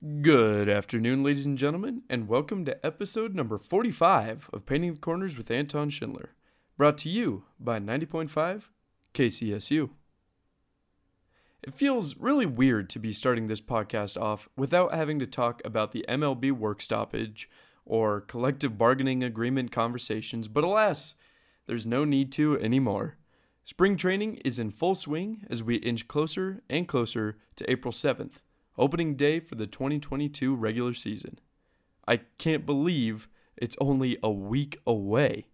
Good afternoon, ladies and gentlemen, and welcome to episode number 45 of Painting the Corners with Anton Schindler, brought to you by 90.5 KCSU. It feels really weird to be starting this podcast off without having to talk about the MLB work stoppage or collective bargaining agreement conversations, but alas, there's no need to anymore. Spring training is in full swing as we inch closer and closer to April 7th opening day for the 2022 regular season. I can't believe it's only a week away.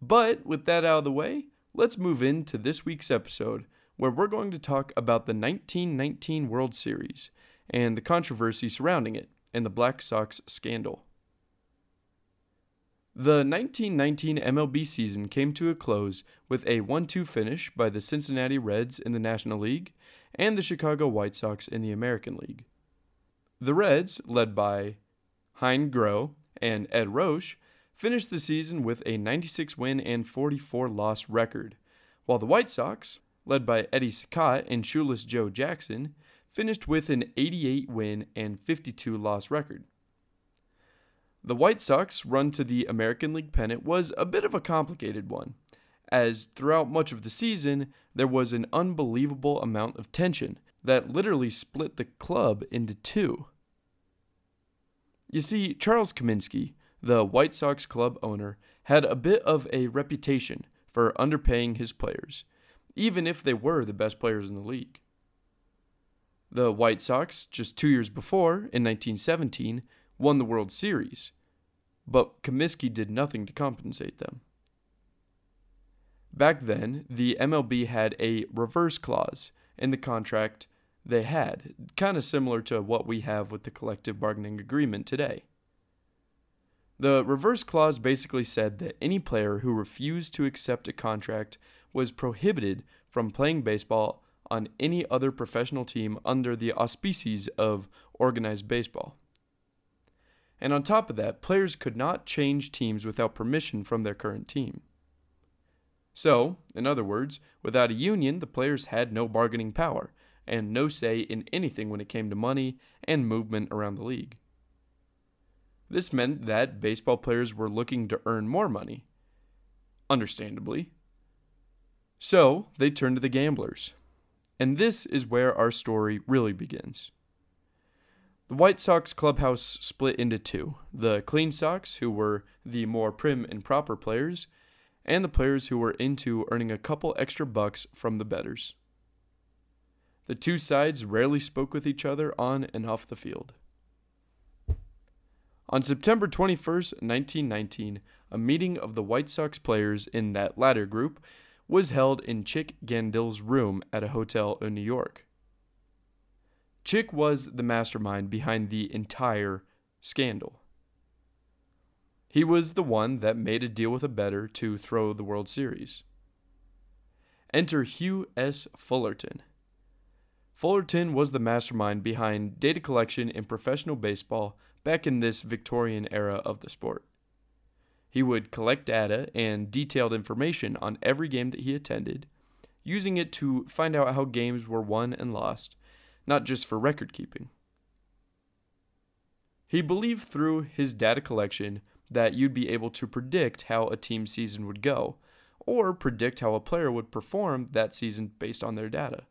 But with that out of the way, let's move into this week's episode where we're going to talk about the 1919 World Series and the controversy surrounding it and the Black Sox scandal. The 1919 MLB season came to a close with a 1 2 finish by the Cincinnati Reds in the National League and the Chicago White Sox in the American League. The Reds, led by Hein Groh and Edd Roush, finished the season with a 96 win and 44 loss record, while the White Sox, led by Eddie Cicotte and shoeless Joe Jackson, finished with an 88 win and 52 loss record. The White Sox run to the American League pennant was a bit of a complicated one as throughout much of the season, there was an unbelievable amount of tension that literally split the club into two. You see, Charles Comiskey, the White Sox club owner, had a bit of a reputation for underpaying his players, even if they were the best players in the league. The White Sox, just two years before, in 1917, won the World Series, but Comiskey did nothing to compensate them. Back then, the MLB had a reserve clause in the contract they had, kind of similar to what we have with the collective bargaining agreement today. The reserve clause basically said that any player who refused to accept a contract was prohibited from playing baseball on any other professional team under the auspices of organized baseball. And on top of that, players could not change teams without permission from their current team. So, in other words, without a union, the players had no bargaining power and no say in anything when it came to money and movement around the league. This meant that baseball players were looking to earn more money. Understandably. So, they turned to the gamblers. And this is where our story really begins. The White Sox clubhouse split into two the Clean Sox, who were the more prim and proper players, and the players who were into earning a couple extra bucks from the bettors. The two sides rarely spoke with each other on and off the field. On September 21, 1919, a meeting of the White Sox players in that latter group was held in Chick Gandil's room at a hotel in New York. Chick was the mastermind behind the entire scandal. He was the one that made a deal with a bettor to throw the World Series. Enter Hugh S. Fullerton. Fullerton was the mastermind behind data collection in professional baseball back in this Victorian era of the sport. He would collect data and detailed information on every game that he attended, using it to find out how games were won and lost, not just for record keeping. He believed through his data collection that you'd be able to predict how a team season would go, or predict how a player would perform that season based on their data.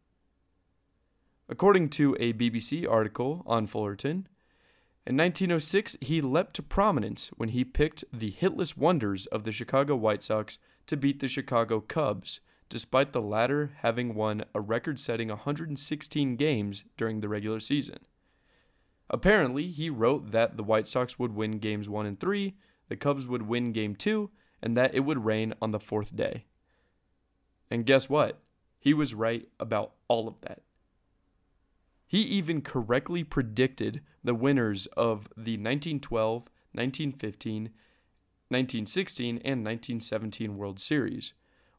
According to a BBC article on Fullerton, in 1906 he leapt to prominence when he picked the hitless wonders of the Chicago White Sox to beat the Chicago Cubs, despite the latter having won a record setting 116 games during the regular season. Apparently, he wrote that the White Sox would win games 1 and 3 the Cubs would win game two, and that it would rain on the fourth day. And guess what? He was right about all of that. He even correctly predicted the winners of the 1912, 1915, 1916, and 1917 World Series,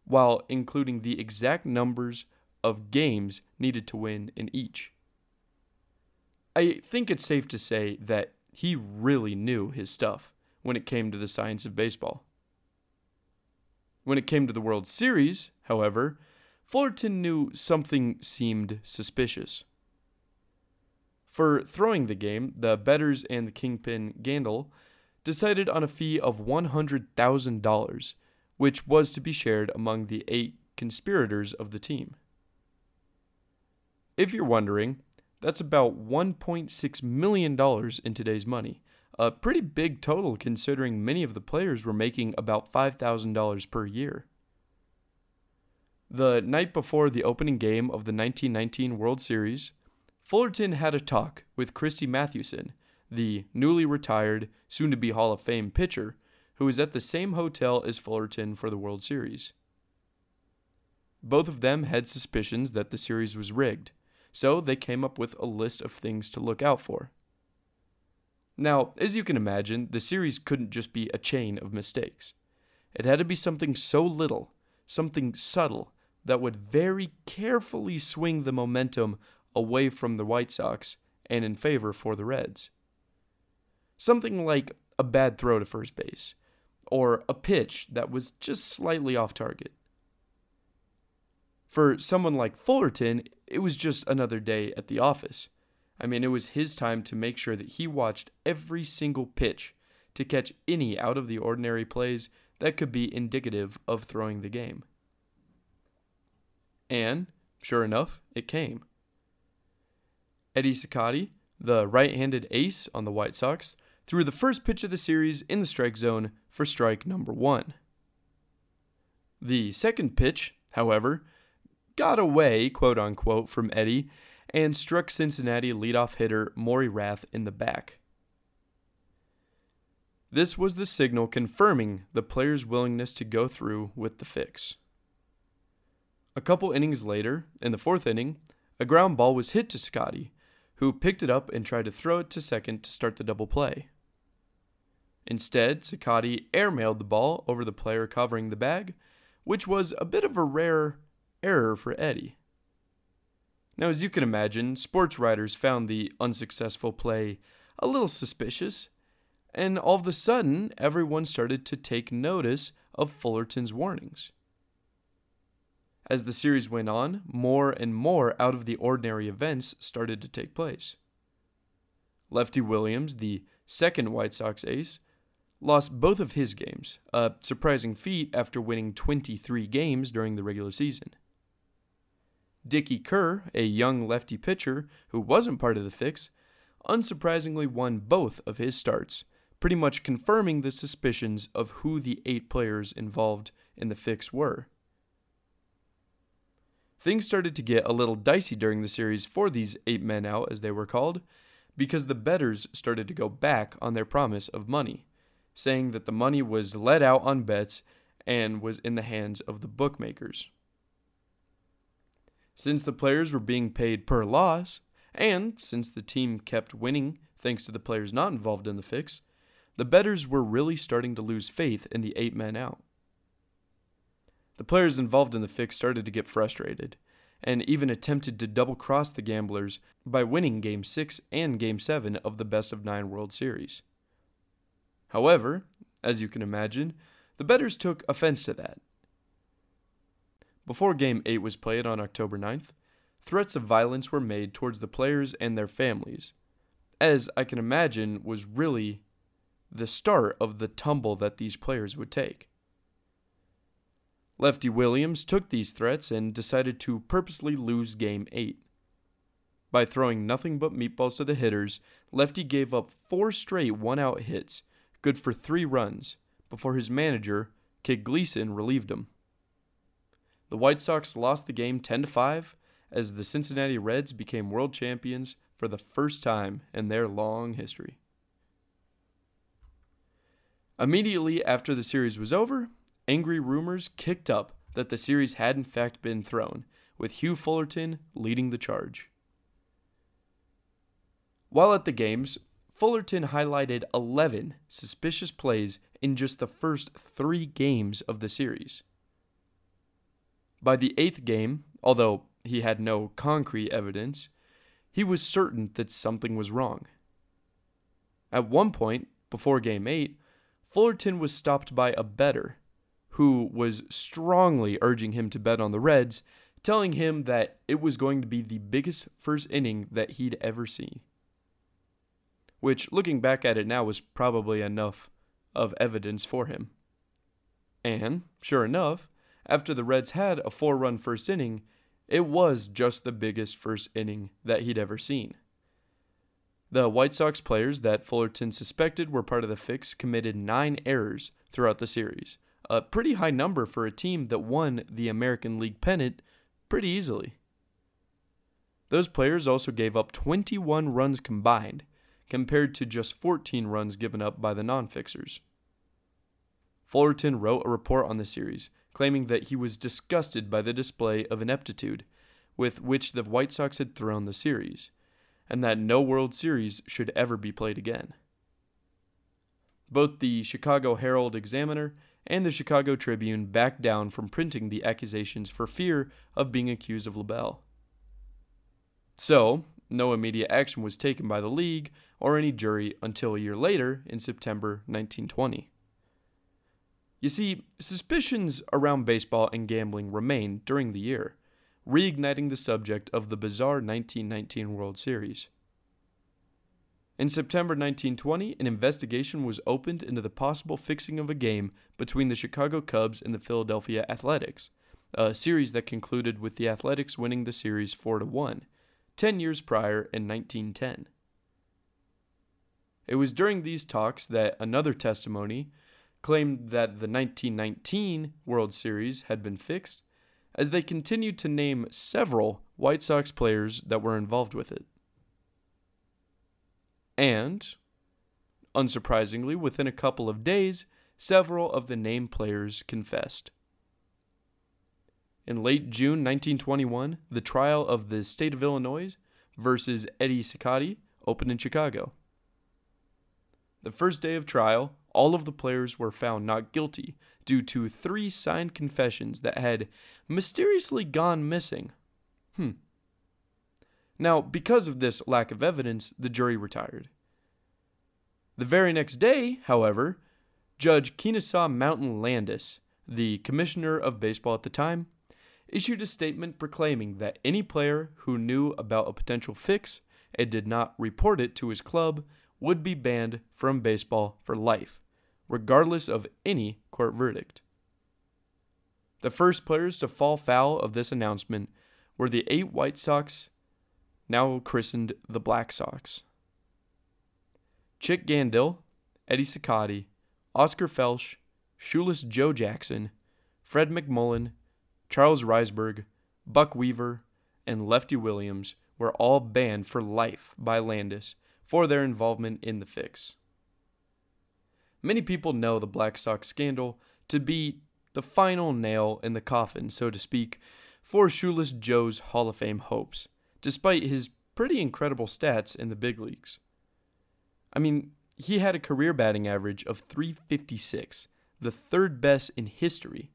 while including the exact numbers of games needed to win in each. I think it's safe to say that he really knew his stuff when it came to the science of baseball. When it came to the World Series, however, Fullerton knew something seemed suspicious. For throwing the game, the bettors and the kingpin Gandil decided on a fee of $100,000, which was to be shared among the eight conspirators of the team. If you're wondering, that's about $1.6 million in today's money, a pretty big total considering many of the players were making about $5,000 per year. The night before the opening game of the 1919 World Series, Fullerton had a talk with Christy Mathewson, the newly retired, soon to be Hall of Fame pitcher, who was at the same hotel as Fullerton for the World Series. Both of them had suspicions that the series was rigged, so they came up with a list of things to look out for. Now, as you can imagine, the series couldn't just be a chain of mistakes. It had to be something so little, something subtle, that would very carefully swing the momentum away from the White Sox and in favor for the Reds. Something like a bad throw to first base, or a pitch that was just slightly off target. For someone like Fullerton, it was just another day at the office. I mean, it was his time to make sure that he watched every single pitch to catch any out of the ordinary plays that could be indicative of throwing the game. And, sure enough, it came. Eddie Cicotte, the right handed ace on the White Sox, threw the first pitch of the series in the strike zone for strike number one. The second pitch, however, got away, quote unquote, from Eddie and struck Cincinnati leadoff hitter Maury Rath in the back. This was the signal confirming the player's willingness to go through with the fix. A couple innings later, in the fourth inning, a ground ball was hit to Cicotte, who picked it up and tried to throw it to second to start the double play. Instead, Cicotte airmailed the ball over the player covering the bag, which was a bit of a rare error for Eddie. Now, as you can imagine, sports writers found the unsuccessful play a little suspicious, and all of a sudden, everyone started to take notice of Fullerton's warnings. As the series went on, more and more out of the ordinary events started to take place. Lefty Williams, the second White Sox ace, lost both of his games, a surprising feat after winning 23 games during the regular season. Dickey Kerr, a young lefty pitcher who wasn't part of the fix, unsurprisingly won both of his starts, pretty much confirming the suspicions of who the eight players involved in the fix were. Things started to get a little dicey during the series for these eight men out, as they were called, because the bettors started to go back on their promise of money, saying that the money was let out on bets and was in the hands of the bookmakers. Since the players were being paid per loss, and since the team kept winning thanks to the players not involved in the fix, the bettors were really starting to lose faith in the eight men out. The players involved in the fix started to get frustrated, and even attempted to double cross the gamblers by winning Game 6 and Game 7 of the Best of 9 World Series. However, as you can imagine, the bettors took offense to that before Game 8 was played on October 9th, threats of violence were made towards the players and their families, as I can imagine was really the start of the tumble that these players would take. Lefty Williams took these threats and decided to purposely lose Game 8. By throwing nothing but meatballs to the hitters, Lefty gave up four straight one out hits, good for three runs, before his manager, Kid Gleason, relieved him. The White Sox lost the game 10 to 5 as the Cincinnati Reds became world champions for the first time in their long history. Immediately after the series was over, angry rumors kicked up that the series had in fact been thrown, with Hugh Fullerton leading the charge. While at the games, Fullerton highlighted 11 suspicious plays in just the first three games of the series. By the eighth game, although he had no concrete evidence, he was certain that something was wrong. At one point, before game eight, Fullerton was stopped by a bettor who was strongly urging him to bet on the Reds, telling him that it was going to be the biggest first inning that he'd ever seen. which, looking back at it now, was probably enough of evidence for him. And, sure enough, after the Reds had a four run first inning, it was just the biggest first inning that he'd ever seen. The White Sox players that Fullerton suspected were part of the fix committed nine errors throughout the series, a pretty high number for a team that won the American League pennant pretty easily. Those players also gave up 21 runs combined, compared to just 14 runs given up by the non fixers. Fullerton wrote a report on the series, claiming that he was disgusted by the display of ineptitude with which the White Sox had thrown the series, and that no World Series should ever be played again. Both the Chicago Herald Examiner and the Chicago Tribune backed down from printing the accusations for fear of being accused of libel. So, no immediate action was taken by the league or any jury until a year later in September 1920. You see, suspicions around baseball and gambling remained during the year, reigniting the subject of the bizarre 1919 World Series. In September 1920, an investigation was opened into the possible fixing of a game between the Chicago Cubs and the Philadelphia Athletics, a series that concluded with the Athletics winning the series 4 to 1, 10 years prior in 1910. It was during these talks that another testimony claimed that the 1919 World Series had been fixed, as they continued to name several White Sox players that were involved with it. And, unsurprisingly, within a couple of days, several of the named players confessed. In late June 1921, the trial of the state of Illinois versus Eddie Cicotte opened in Chicago. The first day of trial, all of the players were found not guilty due to three signed confessions that had mysteriously gone missing. Hmm. Now, because of this lack of evidence, the jury retired. The very next day, however, Judge Kennesaw Mountain Landis, the commissioner of baseball at the time, issued a statement proclaiming that any player who knew about a potential fix and did not report it to his club would be banned from baseball for life, regardless of any court verdict. The first players to fall foul of this announcement were the eight White Sox now christened the Black Sox. Chick Gandil, Eddie Cicotte, Oscar Felsch, Shoeless Joe Jackson, Fred McMullen, Charles Risberg, Buck Weaver, and Lefty Williams were all banned for life by Landis for their involvement in the fix. Many people know the Black Sox scandal to be the final nail in the coffin, so to speak, for Shoeless Joe's Hall of Fame hopes despite his pretty incredible stats in the big leagues. I mean, he had a career batting average of 356, the third best in history,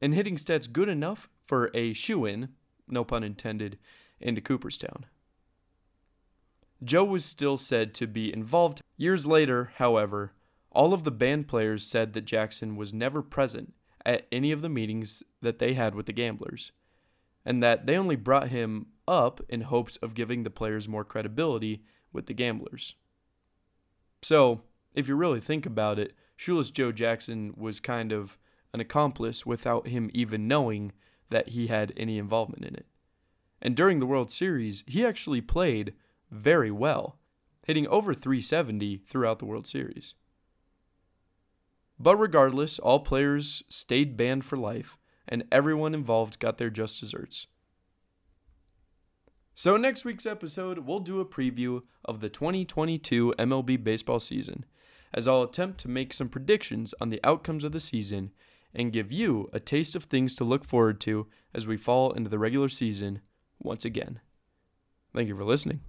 and hitting stats good enough for a shoe in, no pun intended, into Cooperstown. Joe was still said to be involved. Years later, however, all of the banned players said that Jackson was never present at any of the meetings that they had with the gamblers, and that they only brought him up in hopes of giving the players more credibility with the gamblers. So, if you really think about it, Shoeless Joe Jackson was kind of an accomplice without him even knowing that he had any involvement in it. And during the World Series, he actually played very well, hitting over 370 throughout the World Series. But regardless, all players stayed banned for life, and everyone involved got their just desserts. So, next week's episode, we'll do a preview of the 2022 MLB baseball season, as I'll attempt to make some predictions on the outcomes of the season and give you a taste of things to look forward to as we fall into the regular season once again. Thank you for listening.